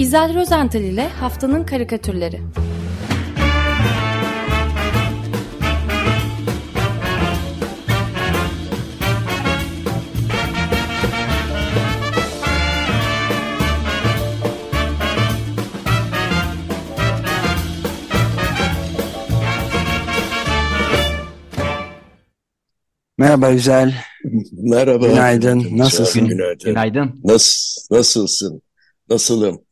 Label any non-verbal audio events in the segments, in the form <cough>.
İzel Rozental ile Haftanın Karikatürleri Merhaba Güzel. Merhaba. Günaydın. Nasılsın? Günaydın. Günaydın. Nas, nasılsın? Nasılım?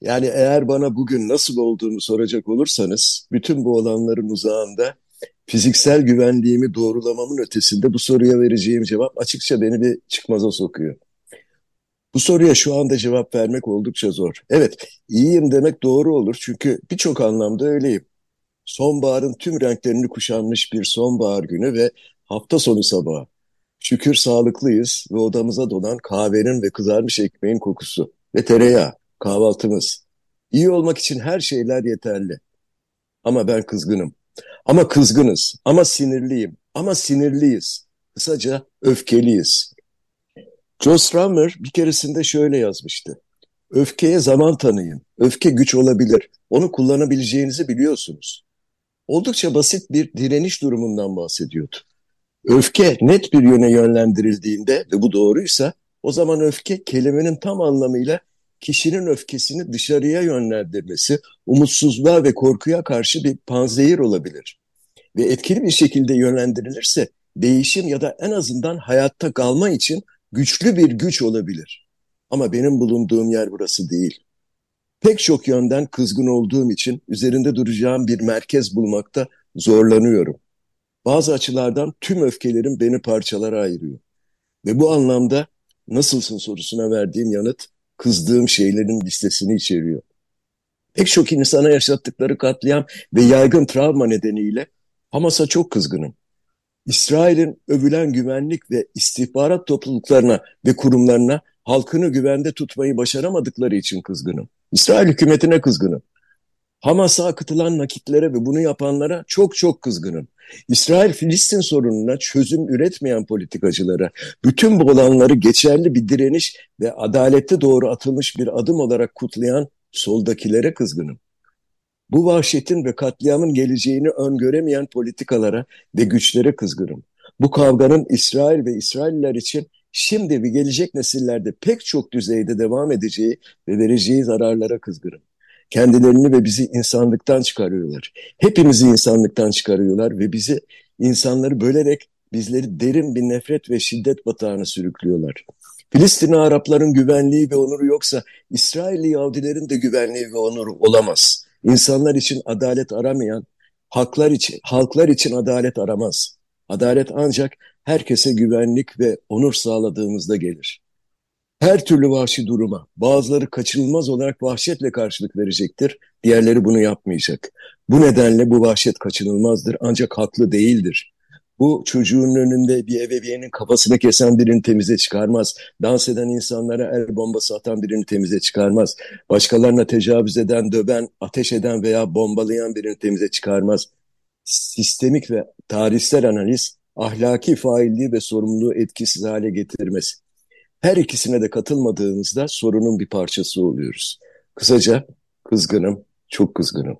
Yani eğer bana bugün nasıl olduğumu soracak olursanız bütün bu olanların uzağında fiziksel güvenliğimi doğrulamamın ötesinde bu soruya vereceğim cevap açıkça beni bir çıkmaza sokuyor. Bu soruya şu anda cevap vermek oldukça zor. Evet, iyiyim demek doğru olur çünkü birçok anlamda öyleyim. Sonbaharın tüm renklerini kuşanmış bir sonbahar günü ve hafta sonu sabahı. Şükür sağlıklıyız ve odamıza dolan kahvenin ve kızarmış ekmeğin kokusu ve tereyağı, kahvaltımız. İyi olmak için her şeyler yeterli. Ama ben kızgınım. Ama kızgınız. Ama sinirliyim. Ama sinirliyiz. Kısaca öfkeliyiz. Joe Strummer bir keresinde şöyle yazmıştı. Öfkeye zaman tanıyın. Öfke güç olabilir. Onu kullanabileceğinizi biliyorsunuz. Oldukça basit bir direniş durumundan bahsediyordu. Öfke net bir yöne yönlendirildiğinde ve bu doğruysa o zaman öfke kelimenin tam anlamıyla kişinin öfkesini dışarıya yönlendirmesi, umutsuzluğa ve korkuya karşı bir panzehir olabilir. Ve etkili bir şekilde yönlendirilirse değişim ya da en azından hayatta kalma için güçlü bir güç olabilir. Ama benim bulunduğum yer burası değil. Pek çok yönden kızgın olduğum için üzerinde duracağım bir merkez bulmakta zorlanıyorum. Bazı açılardan tüm öfkelerim beni parçalara ayırıyor. Ve bu anlamda nasılsın sorusuna verdiğim yanıt kızdığım şeylerin listesini içeriyor. Pek çok insana yaşattıkları katliam ve yaygın travma nedeniyle Hamas'a çok kızgınım. İsrail'in övülen güvenlik ve istihbarat topluluklarına ve kurumlarına halkını güvende tutmayı başaramadıkları için kızgınım. İsrail hükümetine kızgınım. Hamas'a akıtılan nakitlere ve bunu yapanlara çok çok kızgınım. İsrail-Filistin sorununa çözüm üretmeyen politikacılara, bütün bu olanları geçerli bir direniş ve adalette doğru atılmış bir adım olarak kutlayan soldakilere kızgınım. Bu vahşetin ve katliamın geleceğini öngöremeyen politikalara ve güçlere kızgınım. Bu kavganın İsrail ve İsrailler için şimdi ve gelecek nesillerde pek çok düzeyde devam edeceği ve vereceği zararlara kızgınım. Kendilerini ve bizi insanlıktan çıkarıyorlar. Hepimizi insanlıktan çıkarıyorlar ve bizi insanları bölerek bizleri derin bir nefret ve şiddet batağına sürüklüyorlar. Filistinli Arapların güvenliği ve onuru yoksa İsrailli Yahudilerin de güvenliği ve onuru olamaz. İnsanlar için adalet aramayan, halklar için, halklar için adalet aramaz. Adalet ancak herkese güvenlik ve onur sağladığımızda gelir her türlü vahşi duruma bazıları kaçınılmaz olarak vahşetle karşılık verecektir, diğerleri bunu yapmayacak. Bu nedenle bu vahşet kaçınılmazdır ancak haklı değildir. Bu çocuğun önünde bir ebeveynin kafasını kesen birini temize çıkarmaz. Dans eden insanlara el bombası atan birini temize çıkarmaz. Başkalarına tecavüz eden, döven, ateş eden veya bombalayan birini temize çıkarmaz. Sistemik ve tarihsel analiz ahlaki failliği ve sorumluluğu etkisiz hale getirmez. Her ikisine de katılmadığımızda sorunun bir parçası oluyoruz. Kısaca kızgınım, çok kızgınım.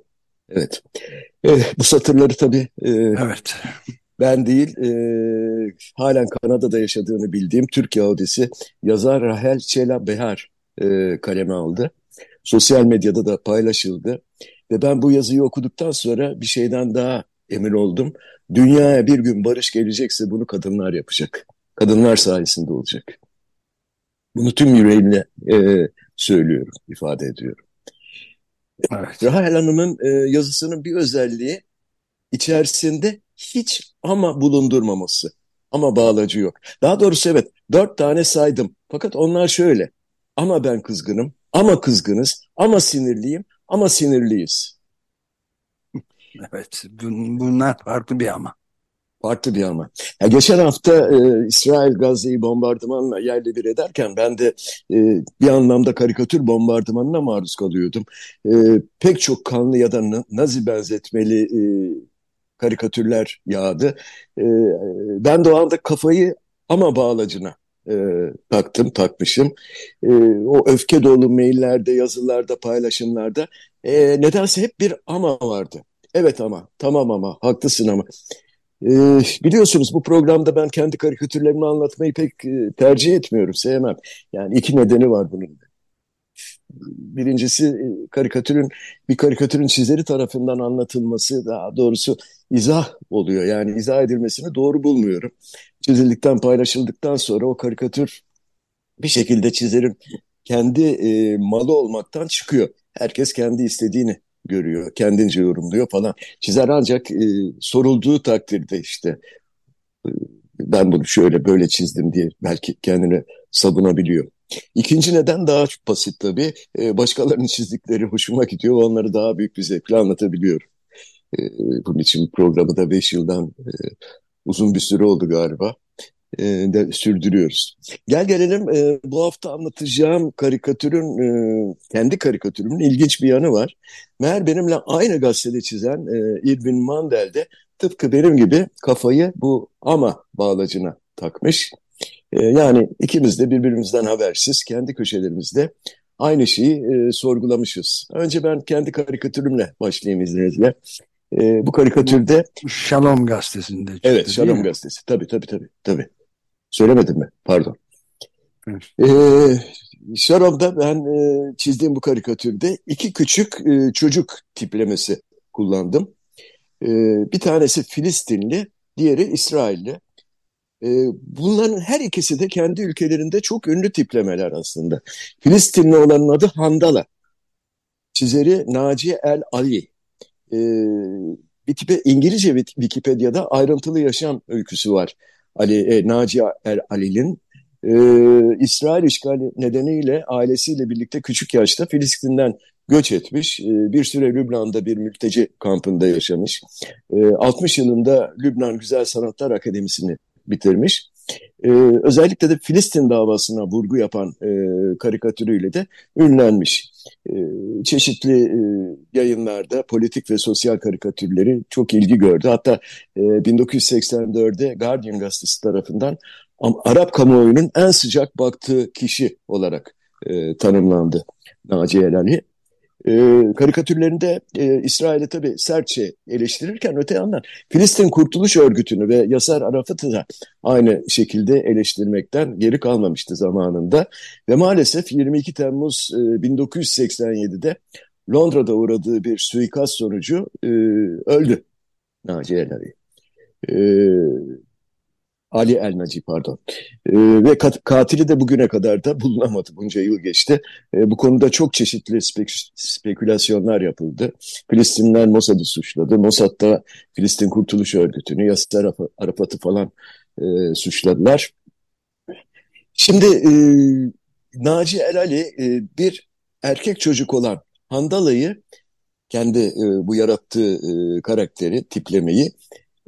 Evet. evet bu satırları tabii e, evet. ben değil, e, halen Kanada'da yaşadığını bildiğim Türk Yahudisi yazar Rahel Çela Behar e, kaleme aldı. Sosyal medyada da paylaşıldı. Ve ben bu yazıyı okuduktan sonra bir şeyden daha emin oldum. Dünyaya bir gün barış gelecekse bunu kadınlar yapacak. Kadınlar sayesinde olacak. Bunu tüm yüreğimle e, söylüyorum, ifade ediyorum. Evet. Rahel Hanım'ın e, yazısının bir özelliği içerisinde hiç ama bulundurmaması. Ama bağlacı yok. Daha doğrusu evet dört tane saydım. Fakat onlar şöyle. Ama ben kızgınım, ama kızgınız, ama sinirliyim, ama sinirliyiz. Evet bunlar farklı bir ama. Farklı bir ama. Ya geçen hafta e, İsrail Gazze'yi bombardımanla yerle bir ederken ben de e, bir anlamda karikatür bombardımanına maruz kalıyordum. E, pek çok kanlı ya da nazi benzetmeli e, karikatürler yağdı. E, ben de o anda kafayı ama bağlacına e, taktım, takmışım. E, o öfke dolu maillerde, yazılarda, paylaşımlarda e, nedense hep bir ama vardı. Evet ama, tamam ama, haklısın ama. E, biliyorsunuz bu programda ben kendi karikatürlerimi anlatmayı pek e, tercih etmiyorum, sevmem. Yani iki nedeni var bunun. Birincisi e, karikatürün bir karikatürün çizeri tarafından anlatılması daha doğrusu izah oluyor. Yani izah edilmesini doğru bulmuyorum. Çizildikten paylaşıldıktan sonra o karikatür bir şekilde çizerin kendi e, malı olmaktan çıkıyor. Herkes kendi istediğini görüyor, kendince yorumluyor falan. Çizer ancak e, sorulduğu takdirde işte e, ben bunu şöyle böyle çizdim diye belki kendini savunabiliyor. İkinci neden daha çok basit tabii. E, başkalarının çizdikleri hoşuma gidiyor. Onları daha büyük bir zevkle anlatabiliyorum. E, bunun için programı da beş yıldan e, uzun bir süre oldu galiba. E, de sürdürüyoruz. Gel gelelim e, bu hafta anlatacağım karikatürün, e, kendi karikatürümün ilginç bir yanı var. Meğer benimle aynı gazetede çizen e, Irvin Mandel de tıpkı benim gibi kafayı bu ama bağlacına takmış. E, yani ikimiz de birbirimizden habersiz kendi köşelerimizde aynı şeyi e, sorgulamışız. Önce ben kendi karikatürümle başlayayım izninizle. E, bu karikatürde... Shalom gazetesinde çıktı Evet, Shalom gazetesi. Tabii tabii tabii. tabii. Söylemedim mi? Pardon. Evet. E, Shalom'da ben e, çizdiğim bu karikatürde iki küçük e, çocuk tiplemesi kullandım. E, bir tanesi Filistinli, diğeri İsrailli. E, bunların her ikisi de kendi ülkelerinde çok ünlü tiplemeler aslında. Filistinli olanın adı Handala. Çizeri Naci El Ali. E, bir tipe İngilizce Wikipedia'da ayrıntılı yaşam öyküsü var. Ali e, Naci El Ali'nin e, İsrail işgali nedeniyle ailesiyle birlikte küçük yaşta Filistin'den göç etmiş. E, bir süre Lübnan'da bir mülteci kampında yaşamış. E, 60 yılında Lübnan Güzel Sanatlar Akademisi'ni bitirmiş. E, özellikle de Filistin davasına vurgu yapan e, karikatürüyle de ünlenmiş. E, çeşitli e, yayınlarda politik ve sosyal karikatürleri çok ilgi gördü. Hatta e, 1984'de Guardian gazetesi tarafından Arap kamuoyunun en sıcak baktığı kişi olarak e, tanımlandı Naci Elali e, karikatürlerinde e, İsrail'i tabii sertçe eleştirirken öte yandan Filistin Kurtuluş Örgütü'nü ve Yasar Arafat'ı da aynı şekilde eleştirmekten geri kalmamıştı zamanında. Ve maalesef 22 Temmuz e, 1987'de Londra'da uğradığı bir suikast sonucu e, öldü Naci Elari. E, Ali El Naci pardon. E, ve kat, katili de bugüne kadar da <laughs> bulunamadı. Bunca yıl geçti. E, bu konuda çok çeşitli spek, spekülasyonlar yapıldı. Filistinler Mossad'ı suçladı. Mossad da Filistin Kurtuluş Örgütü'nü, Yasser Arafat'ı falan e, suçladılar. Şimdi e, Naci El Ali e, bir erkek çocuk olan Handala'yı kendi e, bu yarattığı e, karakteri, tiplemeyi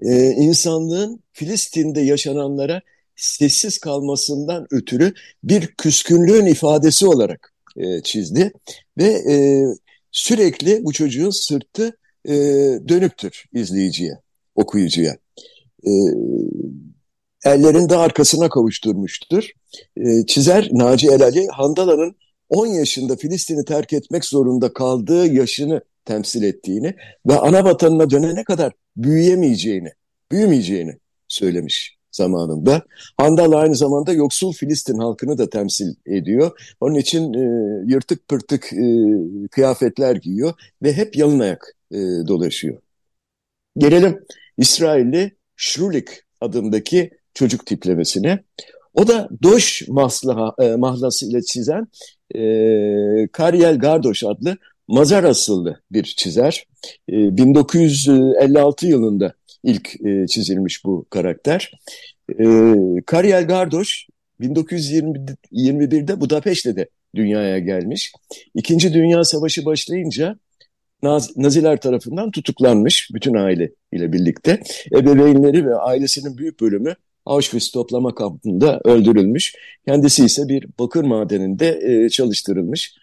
e, insanlığın Filistin'de yaşananlara sessiz kalmasından ötürü bir küskünlüğün ifadesi olarak e, çizdi ve e, sürekli bu çocuğun sırtı e, dönüktür izleyiciye, okuyucuya. E, ellerini de arkasına kavuşturmuştur. E, çizer Naci Elali, Handala'nın 10 yaşında Filistin'i terk etmek zorunda kaldığı yaşını temsil ettiğini ve ana vatanına dönene kadar büyüyemeyeceğini, büyümeyeceğini söylemiş zamanında. Handal aynı zamanda yoksul Filistin halkını da temsil ediyor. Onun için e, yırtık pırtık e, kıyafetler giyiyor ve hep yalın ayak e, dolaşıyor. Gelelim İsrailli Şrulik adındaki çocuk tiplemesine. O da Doş maslaha, e, mahlası ile çizen e, Karyel Gardoş adlı Mazar asıllı bir çizer. E, 1956 yılında ilk e, çizilmiş bu karakter. E, Kariel Gardoş 1921'de Budapeşte de dünyaya gelmiş. İkinci Dünya Savaşı başlayınca Naz, Naziler tarafından tutuklanmış bütün aile ile birlikte. Ebeveynleri ve ailesinin büyük bölümü Auschwitz toplama kampında öldürülmüş. Kendisi ise bir bakır madeninde e, çalıştırılmış.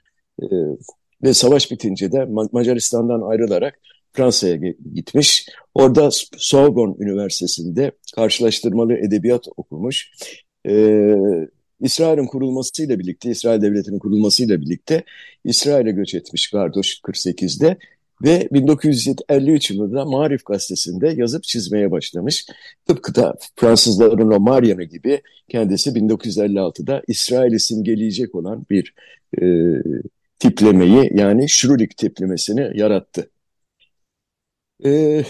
E, ve savaş bitince de Macaristan'dan ayrılarak Fransa'ya gitmiş. Orada Sorbonne Üniversitesi'nde karşılaştırmalı edebiyat okumuş. Ee, İsrail'in kurulmasıyla birlikte, İsrail Devleti'nin kurulmasıyla birlikte İsrail'e göç etmiş Gardoş 48'de ve 1953 yılında Marif gazetesinde yazıp çizmeye başlamış. Tıpkı da Fransızların o Mariam'ı gibi kendisi 1956'da İsrail'i simgeleyecek olan bir e, tiplemeyi yani Şurulik tiplemesini yarattı. E,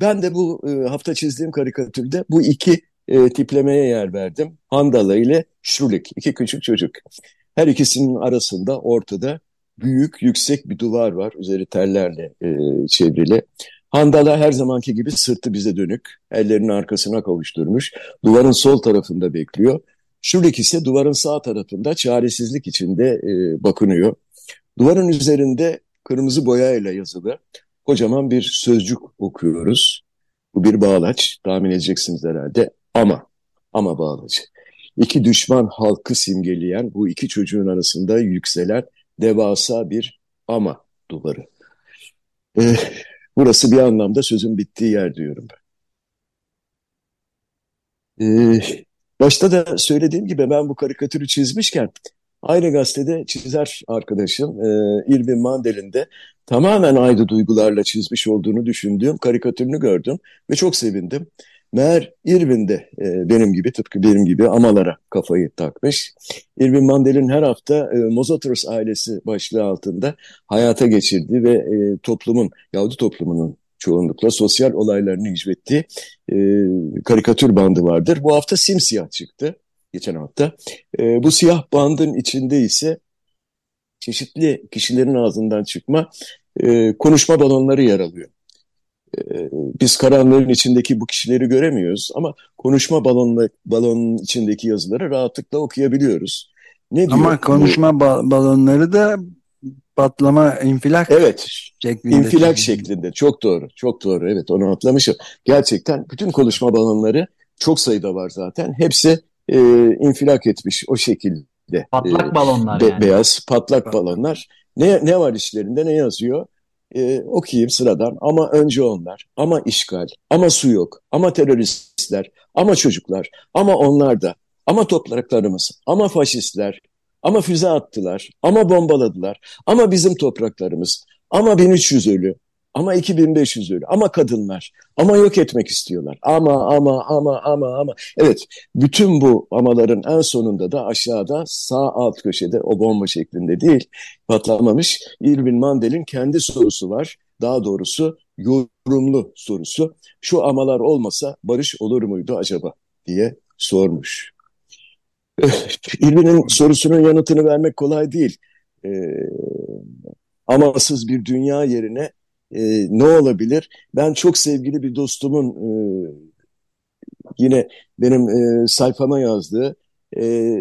ben de bu e, hafta çizdiğim karikatürde bu iki e, tiplemeye yer verdim. Handala ile Şurulik, iki küçük çocuk. Her ikisinin arasında ortada büyük, yüksek bir duvar var. Üzeri tellerle e, çevrili. Handala her zamanki gibi sırtı bize dönük. Ellerini arkasına kavuşturmuş. Duvarın sol tarafında bekliyor. Şurik ise duvarın sağ tarafında çaresizlik içinde e, bakınıyor. Duvarın üzerinde kırmızı boyayla yazılı kocaman bir sözcük okuyoruz. Bu bir bağlaç tahmin edeceksiniz herhalde ama ama bağlacı. İki düşman halkı simgeleyen bu iki çocuğun arasında yükselen devasa bir ama duvarı. Ee, burası bir anlamda sözün bittiği yer diyorum ben. Ee, başta da söylediğim gibi ben bu karikatürü çizmişken aynı gazetede çizer arkadaşım e, Irvin Mandel'in de tamamen aynı duygularla çizmiş olduğunu düşündüğüm karikatürünü gördüm ve çok sevindim. Meğer Irvin de e, benim gibi tıpkı benim gibi amalara kafayı takmış. Irvin Mandel'in her hafta e, Mozotros ailesi başlığı altında hayata geçirdiği ve e, toplumun, Yahudi toplumunun çoğunlukla sosyal olaylarını hicvettiği e, karikatür bandı vardır. Bu hafta simsiyah çıktı geçen hafta. E, bu siyah bandın içinde ise çeşitli kişilerin ağzından çıkma e, konuşma balonları yer alıyor. Ee, biz karanlığın içindeki bu kişileri göremiyoruz ama konuşma balonla, balonun içindeki yazıları rahatlıkla okuyabiliyoruz. Ne diyor? Ama konuşma bu? balonları da patlama, infilak evet, şeklinde. infilak şeklinde. Çok doğru, çok doğru. Evet, onu atlamışım. Gerçekten bütün konuşma balonları çok sayıda var zaten. Hepsi e, infilak etmiş o şekilde. Patlak e, balonlar be, yani. Beyaz patlak balonlar. Ne, ne var işlerinde, ne yazıyor? e, okuyayım sıradan ama önce onlar, ama işgal, ama su yok, ama teröristler, ama çocuklar, ama onlar da, ama topraklarımız, ama faşistler, ama füze attılar, ama bombaladılar, ama bizim topraklarımız, ama 1300 ölü, ama 2500 ölü. Ama kadınlar. Ama yok etmek istiyorlar. Ama ama ama ama ama. Evet bütün bu amaların en sonunda da aşağıda sağ alt köşede o bomba şeklinde değil patlamamış Irvin Mandel'in kendi sorusu var. Daha doğrusu yorumlu sorusu. Şu amalar olmasa barış olur muydu acaba diye sormuş. <laughs> Irvin'in sorusunun yanıtını vermek kolay değil. Ee, amasız bir dünya yerine e, ne olabilir? Ben çok sevgili bir dostumun e, yine benim e, sayfama yazdığı e,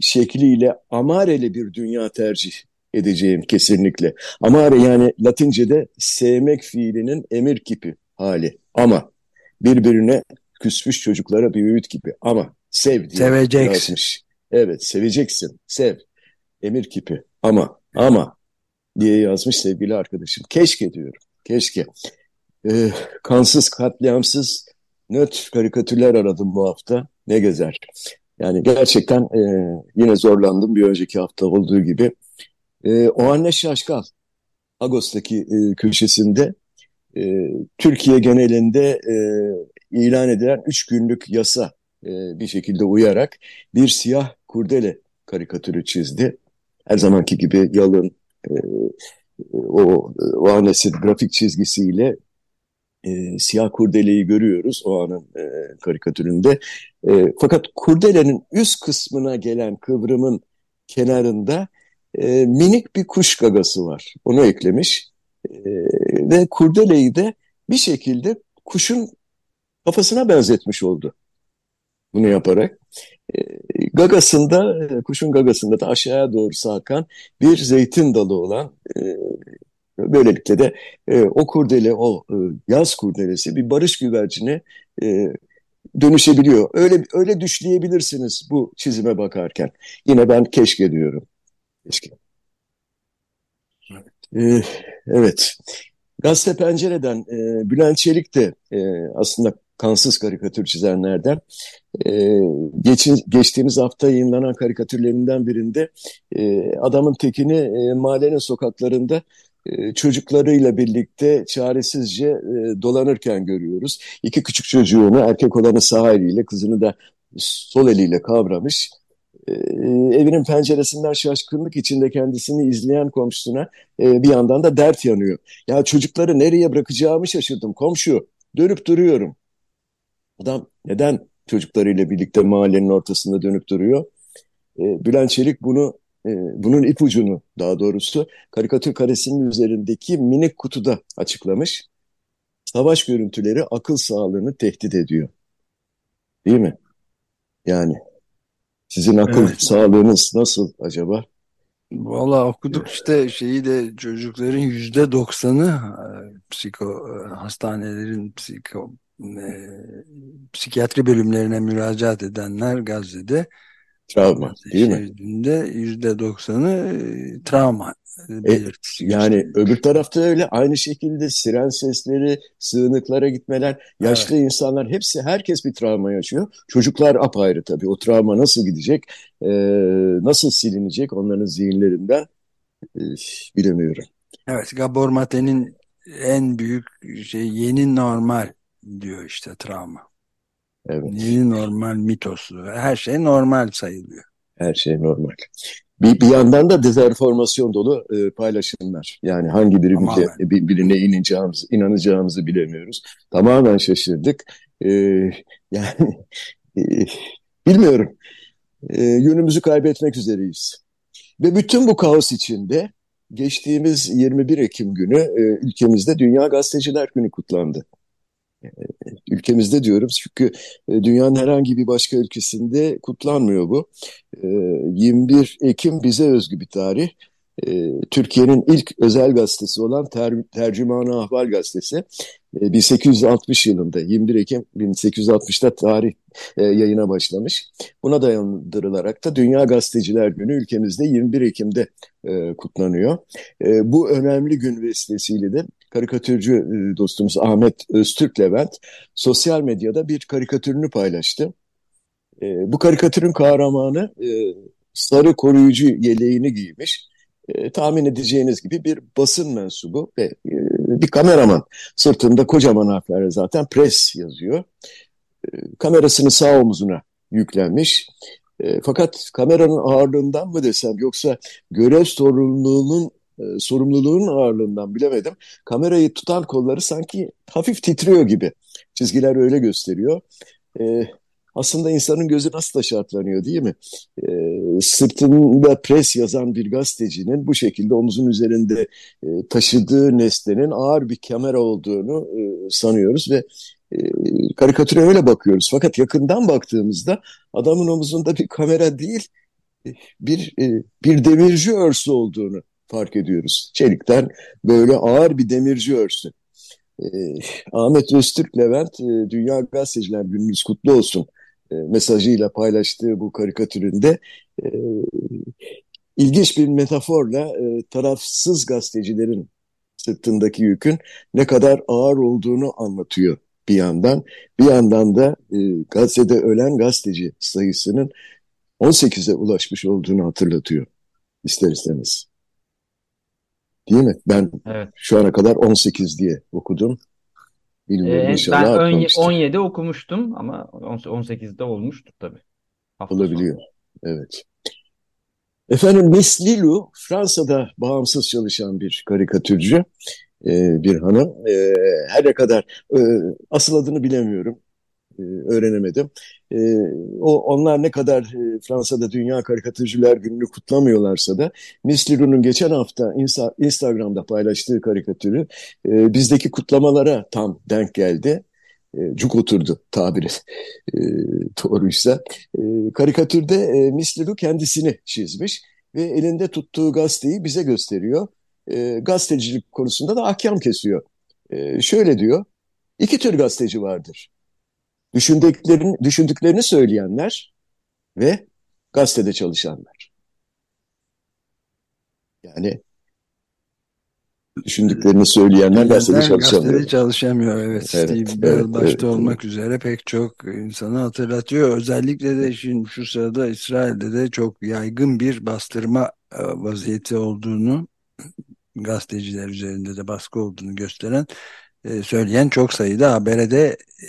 şekliyle amareli bir dünya tercih edeceğim kesinlikle. Amare yani Latince'de sevmek fiilinin emir kipi hali. Ama birbirine küsmüş çocuklara bir öğüt gibi. Ama sev diye Seveceksin. yazmış. Evet seveceksin. Sev. Emir kipi. Ama ama diye yazmış sevgili arkadaşım. Keşke diyorum. Keşke. Ee, kansız, katliamsız, nötr karikatürler aradım bu hafta. Ne gezer. Yani gerçekten e, yine zorlandım bir önceki hafta olduğu gibi. E, o anne Şaşkal, Ağustos'taki e, köşesinde e, Türkiye genelinde e, ilan edilen üç günlük yasa e, bir şekilde uyarak bir siyah kurdele karikatürü çizdi. Her zamanki gibi yalın, e, o, o annesin grafik çizgisiyle e, siyah kurdeleyi görüyoruz o anın e, karikatüründe. E, fakat kurdelenin üst kısmına gelen kıvrımın kenarında e, minik bir kuş gagası var. Onu eklemiş. E, ve kurdeleyi de bir şekilde kuşun kafasına benzetmiş oldu. Bunu yaparak. E, gagasında, e, kuşun gagasında da aşağıya doğru sarkan bir zeytin dalı olan e, böylelikle de e, o kurdele, o e, yaz kurdelesi bir barış güvercine e, dönüşebiliyor. Öyle öyle düşleyebilirsiniz bu çizime bakarken. Yine ben keşke diyorum. Keşke. Evet. Ee, evet. Gazete Pencere'den e, Bülent Çelik de e, aslında kansız karikatür çizenlerden. E, geçin, geçtiğimiz hafta yayınlanan karikatürlerinden birinde e, adamın tekini e, mahallenin sokaklarında çocuklarıyla birlikte çaresizce e, dolanırken görüyoruz. İki küçük çocuğunu erkek olanı sağ eliyle kızını da sol eliyle kavramış. E, evinin penceresinden şaşkınlık içinde kendisini izleyen komşusuna bir yandan da dert yanıyor. Ya çocukları nereye bırakacağımı şaşırdım komşu dönüp duruyorum. Adam neden çocuklarıyla birlikte mahallenin ortasında dönüp duruyor? Bülent Çelik bunu e, bunun ipucunu daha doğrusu karikatür karesinin üzerindeki minik kutuda açıklamış. Savaş görüntüleri akıl sağlığını tehdit ediyor. Değil mi? Yani sizin akıl evet. sağlığınız nasıl acaba? Valla okuduk işte şeyi de çocukların yüzde doksanı e, psiko e, hastanelerin psiko e, psikiyatri bölümlerine müracaat edenler Gazze'de Travma değil mi? yüzde doksanı e, travma e, yani öbür tarafta öyle aynı şekilde siren sesleri, sığınıklara gitmeler, yaşlı evet. insanlar hepsi herkes bir travma yaşıyor. Çocuklar apayrı tabii. O travma nasıl gidecek, e, nasıl silinecek onların zihinlerinden e, bilemiyorum. Evet, Gabor Mate'nin en büyük şey yeni normal diyor işte travma. Evet. Yeni normal mitosu. Her şey normal sayılıyor. Her şey normal. Bir, bir yandan da dezenformasyon dolu e, paylaşımlar. Yani hangi birimize, bir, birine ineceğimiz, inanacağımızı bilemiyoruz. Tamamen şaşırdık. E, yani e, bilmiyorum. E, yönümüzü kaybetmek üzereyiz. Ve bütün bu kaos içinde geçtiğimiz 21 Ekim günü e, ülkemizde Dünya Gazeteciler Günü kutlandı ülkemizde diyorum çünkü e, dünyanın herhangi bir başka ülkesinde kutlanmıyor bu. 21 e, Ekim bize özgü bir tarih. E, Türkiye'nin ilk özel gazetesi olan Ter Tercüman-ı Ahval gazetesi 1860 yılında 21 Ekim 1860'da tarih yayına başlamış. Buna dayandırılarak da Dünya Gazeteciler Günü ülkemizde 21 Ekim'de kutlanıyor. Bu önemli gün vesilesiyle de karikatürcü e, dostumuz Ahmet Öztürk Levent sosyal medyada bir karikatürünü paylaştı. E, bu karikatürün kahramanı e, sarı koruyucu yeleğini giymiş. tahmin edeceğiniz gibi bir basın mensubu ve bir kameraman. Sırtında kocaman harflerle zaten pres yazıyor. kamerasını sağ omuzuna yüklenmiş. fakat kameranın ağırlığından mı desem yoksa görev sorumluluğunun e, sorumluluğun ağırlığından bilemedim. Kamerayı tutan kolları sanki hafif titriyor gibi. Çizgiler öyle gösteriyor. E, aslında insanın gözü nasıl da şartlanıyor değil mi? E, sırtında pres yazan bir gazetecinin bu şekilde omuzun üzerinde e, taşıdığı nesnenin ağır bir kamera olduğunu e, sanıyoruz ve e, karikatüre öyle bakıyoruz. Fakat yakından baktığımızda adamın omuzunda bir kamera değil, bir e, bir demirci örsü olduğunu fark ediyoruz. Çelikten böyle ağır bir demirci örsü. E, Ahmet Öztürk Levent e, Dünya Gazeteciler Gününüz kutlu olsun e, mesajıyla paylaştığı bu karikatüründe e, ilginç bir metaforla e, tarafsız gazetecilerin sırtındaki yükün ne kadar ağır olduğunu anlatıyor bir yandan. Bir yandan da e, gazetede ölen gazeteci sayısının 18'e ulaşmış olduğunu hatırlatıyor ister istemez. Değil mi? Ben evet. şu ana kadar 18 diye okudum. Bilmiyorum ee, inşallah ben 17 okumuştum ama 18'de olmuştur tabii. Hafta Olabiliyor. Sonra. Evet. Efendim Miss Lilu Fransa'da bağımsız çalışan bir karikatürcü e, bir hanım. E, her ne kadar e, asıl adını bilemiyorum. E, öğrenemedim. E, o onlar ne kadar e, Fransa'da Dünya Karikatürcüler Günü'nü kutlamıyorlarsa da Miss Leroux'un geçen hafta insta, Instagram'da paylaştığı karikatürü bizdeki kutlamalara tam denk geldi. cuk oturdu tabiri doğruysa. karikatürde e, Miss Leroux kendisini çizmiş ve elinde tuttuğu gazeteyi bize gösteriyor. gazetecilik konusunda da ahkam kesiyor. şöyle diyor, iki tür gazeteci vardır düşündüklerini, düşündüklerini söyleyenler ve gazetede çalışanlar. Yani düşündüklerini söyleyenler gazetede çalışamıyor. Gazetede çalışamıyor evet. evet Steve Bell evet, başta evet, olmak evet. üzere pek çok insanı hatırlatıyor. Özellikle de şimdi şu sırada İsrail'de de çok yaygın bir bastırma e, vaziyeti olduğunu gazeteciler üzerinde de baskı olduğunu gösteren e, söyleyen çok sayıda habere de e,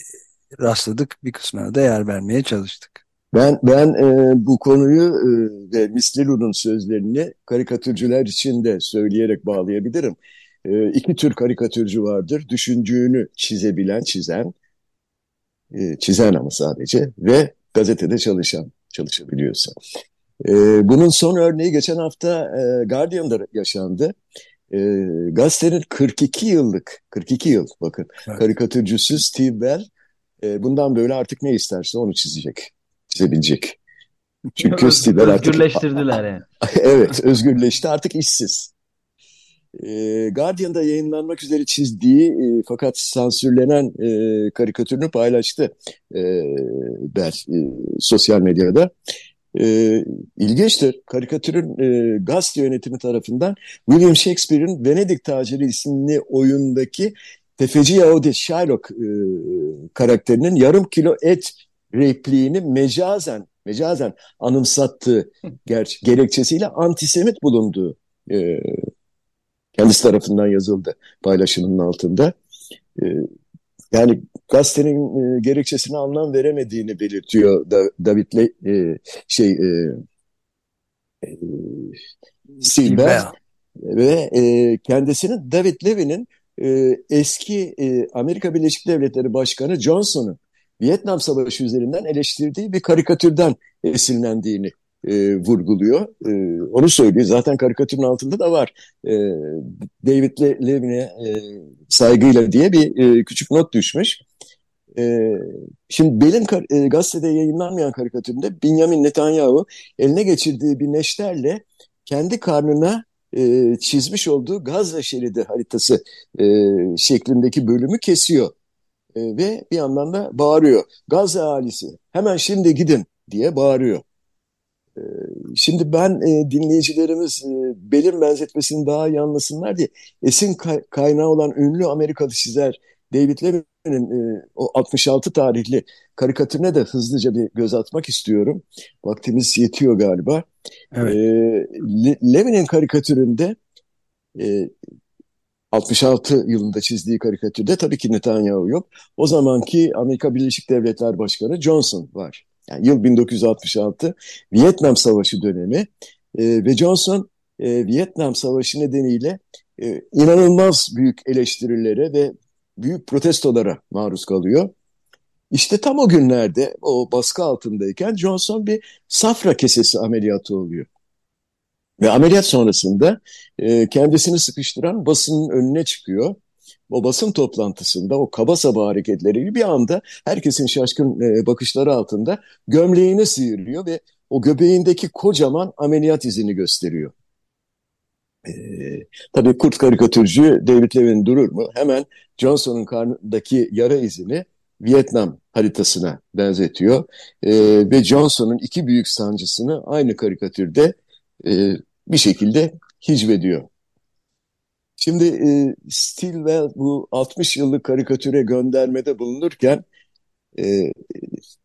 rastladık. Bir kısmına da yer vermeye çalıştık. Ben ben e, bu konuyu e, ve Mislilu'nun sözlerini karikatürcüler için de söyleyerek bağlayabilirim. E, iki tür karikatürcü vardır. Düşündüğünü çizebilen, çizen, e, çizen ama sadece ve gazetede çalışan, çalışabiliyorsa. E, bunun son örneği geçen hafta e, Guardian'da yaşandı. E, gazetenin 42 yıllık, 42 yıl bakın, evet. karikatürcüsü Steve Bell e, bundan böyle artık ne isterse onu çizecek, çizebilecek. <laughs> Çünkü Bell artık... Özgürleştirdiler yani. <laughs> evet, özgürleşti artık işsiz. E, Guardian'da yayınlanmak üzere çizdiği e, fakat sansürlenen e, karikatürünü paylaştı e, Bell e, sosyal medyada. E, ilginçtir. Karikatürün e, gazete yönetimi tarafından William Shakespeare'in Venedik Taciri isimli oyundaki tefeci Yahudi Shylock e, karakterinin yarım kilo et repliğini mecazen mecazen anımsattığı ger gerekçesiyle antisemit bulunduğu e, kendisi tarafından yazıldı paylaşımının altında. E, yani gazetenin e, gerekçesine anlam veremediğini belirtiyor da, David Le, e, şey e, e, Silver ve e, kendisinin David Levy'nin e, eski e, Amerika Birleşik Devletleri Başkanı Johnson'un Vietnam Savaşı üzerinden eleştirdiği bir karikatürden esinlendiğini e, vurguluyor. E, onu söylüyor. Zaten karikatürün altında da var. E, David Le Levin'e e, saygıyla diye bir e, küçük not düşmüş. E, şimdi Bell'in e, gazetede yayınlanmayan karikatüründe Benjamin Netanyahu eline geçirdiği bir neşterle kendi karnına e, çizmiş olduğu Gazze şeridi haritası e, şeklindeki bölümü kesiyor. E, ve bir yandan da bağırıyor. Gazze ahalisi hemen şimdi gidin diye bağırıyor. Ee, şimdi ben e, dinleyicilerimiz e, Belin benzetmesini daha iyi anlasınlar diye esin kay kaynağı olan ünlü Amerikalı çizer David Levin'in e, o 66 tarihli karikatürüne de hızlıca bir göz atmak istiyorum. Vaktimiz yetiyor galiba. Evet. E, Le Levin'in karikatüründe e, 66 yılında çizdiği karikatürde tabii ki Netanyahu yok. O zamanki Amerika Birleşik Devletler Başkanı Johnson var. Yani yıl 1966 Vietnam Savaşı dönemi e, ve Johnson e, Vietnam Savaşı nedeniyle e, inanılmaz büyük eleştirilere ve büyük protestolara maruz kalıyor. İşte tam o günlerde o baskı altındayken Johnson bir safra kesesi ameliyatı oluyor. Ve ameliyat sonrasında e, kendisini sıkıştıran basının önüne çıkıyor o basın toplantısında o kaba saba hareketleri bir anda herkesin şaşkın e, bakışları altında gömleğini sıyırıyor ve o göbeğindeki kocaman ameliyat izini gösteriyor. Ee, tabii kurt karikatürcü David Levin durur mu? Hemen Johnson'un karnındaki yara izini Vietnam haritasına benzetiyor. Ee, ve Johnson'un iki büyük sancısını aynı karikatürde e, bir şekilde hicvediyor. Şimdi e, Stilwell bu 60 yıllık karikatüre göndermede bulunurken e,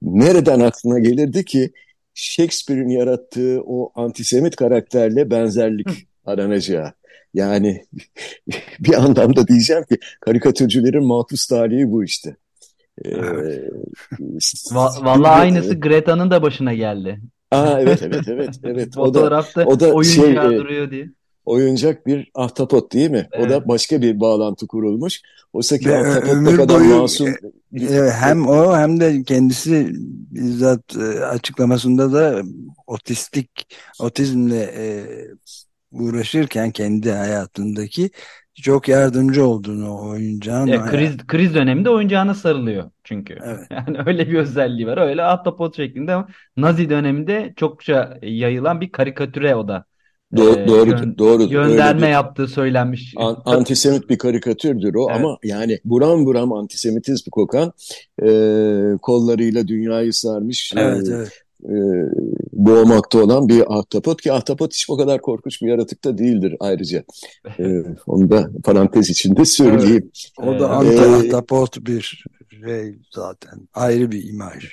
nereden aklına gelirdi ki Shakespeare'in yarattığı o antisemit karakterle benzerlik aranacağı. Yani <laughs> bir anlamda diyeceğim ki karikatürcülerin makus talihi bu işte. Ee, <laughs> Vallahi aynısı Greta'nın da başına geldi. Aa evet evet evet <laughs> evet. O da, o da şey, duruyor diye oyuncak bir ahtapot değil mi? Evet. O da başka bir bağlantı kurulmuş. Oysa ki ahtapot ne kadar boyu, masum. Bir... Hem o hem de kendisi bizzat e, açıklamasında da otistik, otizmle e, uğraşırken kendi hayatındaki çok yardımcı olduğunu oyuncağın. Ya, kriz, kriz döneminde oyuncağına sarılıyor çünkü. Evet. <laughs> Yani öyle bir özelliği var. Öyle ahtapot şeklinde ama Nazi döneminde çokça yayılan bir karikatüre o da Do e, doğrudur, doğrudur. Gönderme bir, yaptığı söylenmiş. An, antisemit bir karikatürdür o evet. ama yani buram buram antisemitizm kokan e, kollarıyla dünyayı sarmış. Evet, e, evet. E, boğmakta olan bir ahtapot ki ahtapot hiç o kadar korkunç bir yaratık da değildir ayrıca. <laughs> E, onu da parantez içinde söyleyeyim. Evet. O da anti-ahtapot bir şey zaten ayrı bir imaj.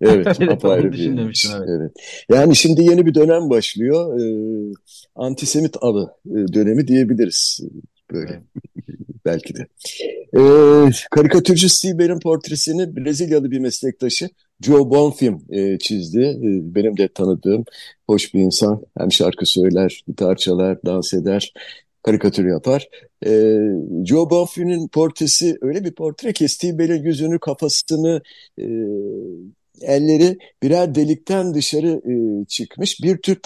Evet, <laughs> apayrı bir. Evet. evet. Yani şimdi yeni bir dönem başlıyor. Ee, antisemit avı dönemi diyebiliriz. Böyle <laughs> belki de. Ee, karikatürcü Steve portresini Brezilyalı bir meslektaşı Joe Bonfim e, çizdi. E, benim de tanıdığım hoş bir insan. Hem şarkı söyler, gitar çalar, dans eder, karikatür yapar. E, Joe Bonfim'in portresi öyle bir portre ki Steve Bell'in yüzünü, kafasını, e, elleri birer delikten dışarı e, çıkmış. Bir tür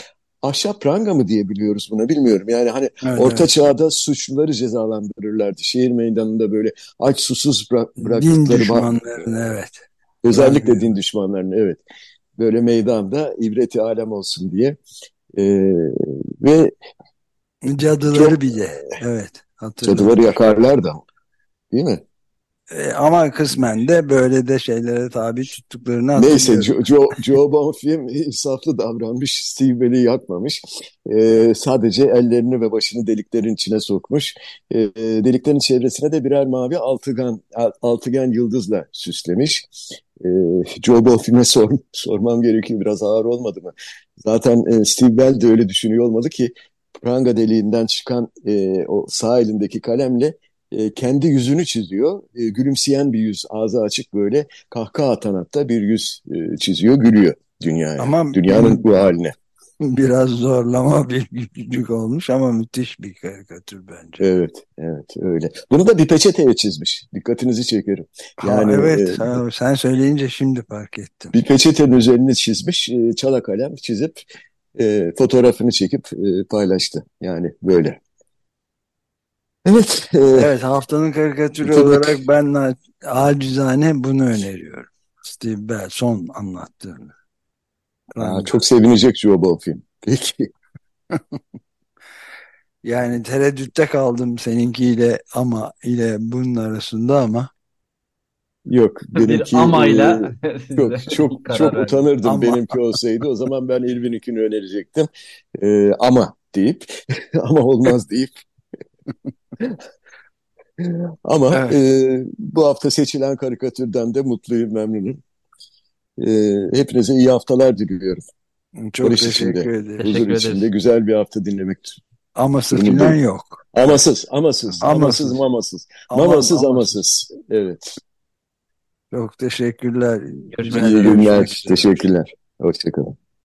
ahşap pranga mı diyebiliyoruz buna bilmiyorum. Yani hani evet, orta evet. çağda suçluları cezalandırırlardı. Şehir meydanında böyle aç susuz bırak, bıraktıkları... Din düşmanlarını evet. Özellikle din düşmanlarını evet. Böyle meydanda ibreti alem olsun diye. Ee, ve cadıları çok, bile evet. Cadıları yakarlar da değil mi? E, ama kısmen de böyle de şeylere tabi tuttuklarını Neyse Joe, Joe, Joe Bonfim <laughs> insaflı davranmış. Steve Bell'i yakmamış. E, sadece ellerini ve başını deliklerin içine sokmuş. E, deliklerin çevresine de birer mavi altıgen, altıgen yıldızla süslemiş. E, Joe Bonfim'e sor, sormam gerekiyor. Biraz ağır olmadı mı? Zaten e, Steve Bell de öyle düşünüyor olmalı ki pranga deliğinden çıkan e, o sağ elindeki kalemle e, kendi yüzünü çiziyor. E, gülümseyen bir yüz, ağzı açık böyle kahkaha atan hatta bir yüz e, çiziyor, gülüyor dünyaya. Ama Dünyanın bu haline. Biraz zorlama <laughs> bir küçücük olmuş ama müthiş bir karikatür bence. Evet, evet öyle. Bunu da bir peçeteye çizmiş. Dikkatinizi çekerim. Yani, ha, evet, e, sen söyleyince şimdi fark ettim. Bir peçetenin üzerine çizmiş, e, çala kalem çizip e, fotoğrafını çekip e, paylaştı. Yani böyle. Evet. E, evet haftanın karikatürü tabii. olarak ben acizane bunu öneriyorum. Steve Bell son anlattığını. Aa, çok sevinecek Joe Bonfim. Peki. <laughs> yani tereddütte kaldım seninkiyle ama ile bunun arasında ama Yok benimki bir amayla e, <laughs> çok çok çok utanırdım ama. benimki olsaydı o zaman ben Elvin'inkini önerecektim e, ama deyip <laughs> ama olmaz deyip Ama evet. e, bu hafta seçilen karikatürden de mutluyum, memnunum. E, hepinize iyi haftalar diliyorum. Çok Barış teşekkür içinde, ederim. Huzur teşekkür içinde güzel bir hafta dinlemektir. Aması falan yok. Amasız, amasız, amasız, mamasız. Mamasız, amasız. Evet. Çok teşekkürler. Görüşmek üzere. İyi günler. Teşekkürler. Hoşçakalın.